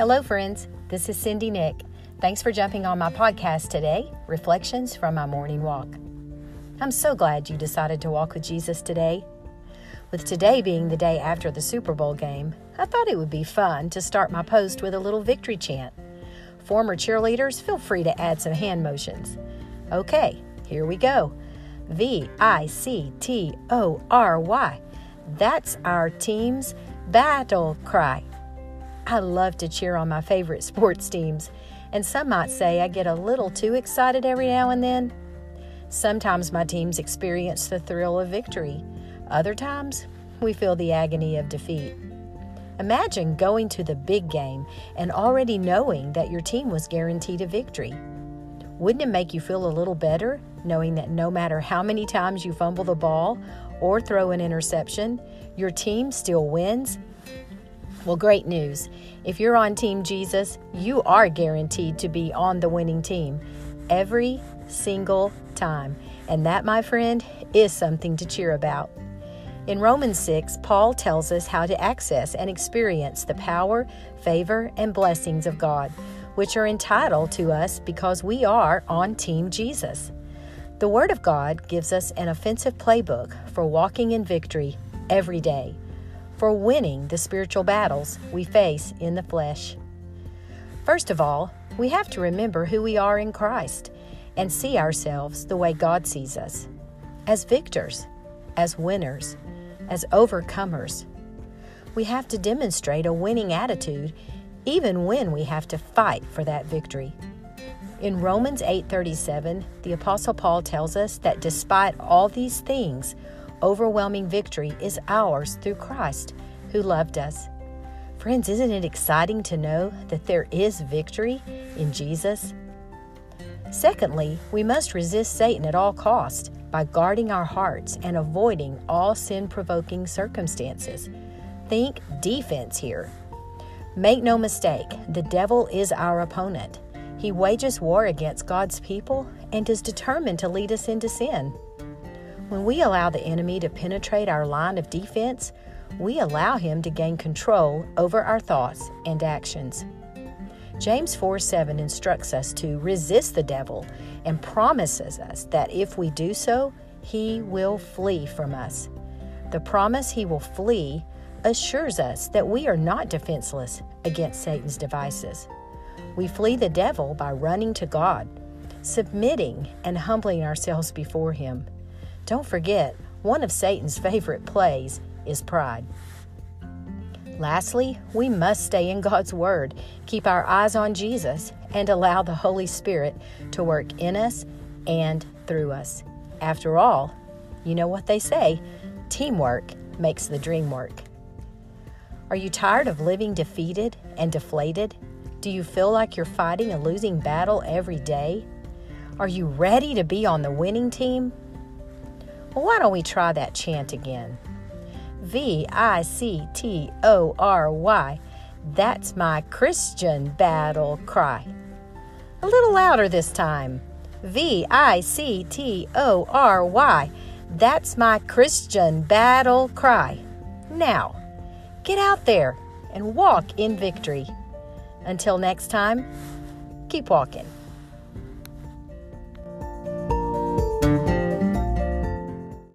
Hello, friends. This is Cindy Nick. Thanks for jumping on my podcast today, Reflections from My Morning Walk. I'm so glad you decided to walk with Jesus today. With today being the day after the Super Bowl game, I thought it would be fun to start my post with a little victory chant. Former cheerleaders, feel free to add some hand motions. Okay, here we go. V I C T O R Y. That's our team's battle cry. I love to cheer on my favorite sports teams, and some might say I get a little too excited every now and then. Sometimes my teams experience the thrill of victory, other times, we feel the agony of defeat. Imagine going to the big game and already knowing that your team was guaranteed a victory. Wouldn't it make you feel a little better knowing that no matter how many times you fumble the ball or throw an interception, your team still wins? Well, great news. If you're on Team Jesus, you are guaranteed to be on the winning team every single time. And that, my friend, is something to cheer about. In Romans 6, Paul tells us how to access and experience the power, favor, and blessings of God, which are entitled to us because we are on Team Jesus. The Word of God gives us an offensive playbook for walking in victory every day, for winning the spiritual battles we face in the flesh. First of all, we have to remember who we are in Christ and see ourselves the way God sees us as victors, as winners, as overcomers. We have to demonstrate a winning attitude even when we have to fight for that victory. In Romans 8:37, the apostle Paul tells us that despite all these things, overwhelming victory is ours through Christ who loved us. Friends, isn't it exciting to know that there is victory in Jesus? Secondly, we must resist Satan at all costs by guarding our hearts and avoiding all sin provoking circumstances. Think defense here. Make no mistake, the devil is our opponent. He wages war against God's people and is determined to lead us into sin. When we allow the enemy to penetrate our line of defense, we allow him to gain control over our thoughts and actions. James 4 7 instructs us to resist the devil and promises us that if we do so, he will flee from us. The promise he will flee assures us that we are not defenseless against Satan's devices. We flee the devil by running to God, submitting and humbling ourselves before Him. Don't forget, one of Satan's favorite plays is pride. Lastly, we must stay in God's Word, keep our eyes on Jesus, and allow the Holy Spirit to work in us and through us. After all, you know what they say teamwork makes the dream work. Are you tired of living defeated and deflated? Do you feel like you're fighting a losing battle every day? Are you ready to be on the winning team? Well, why don't we try that chant again? V I C T O R Y. That's my Christian battle cry. A little louder this time. V I C T O R Y. That's my Christian battle cry. Now, get out there and walk in victory. Until next time, keep walking.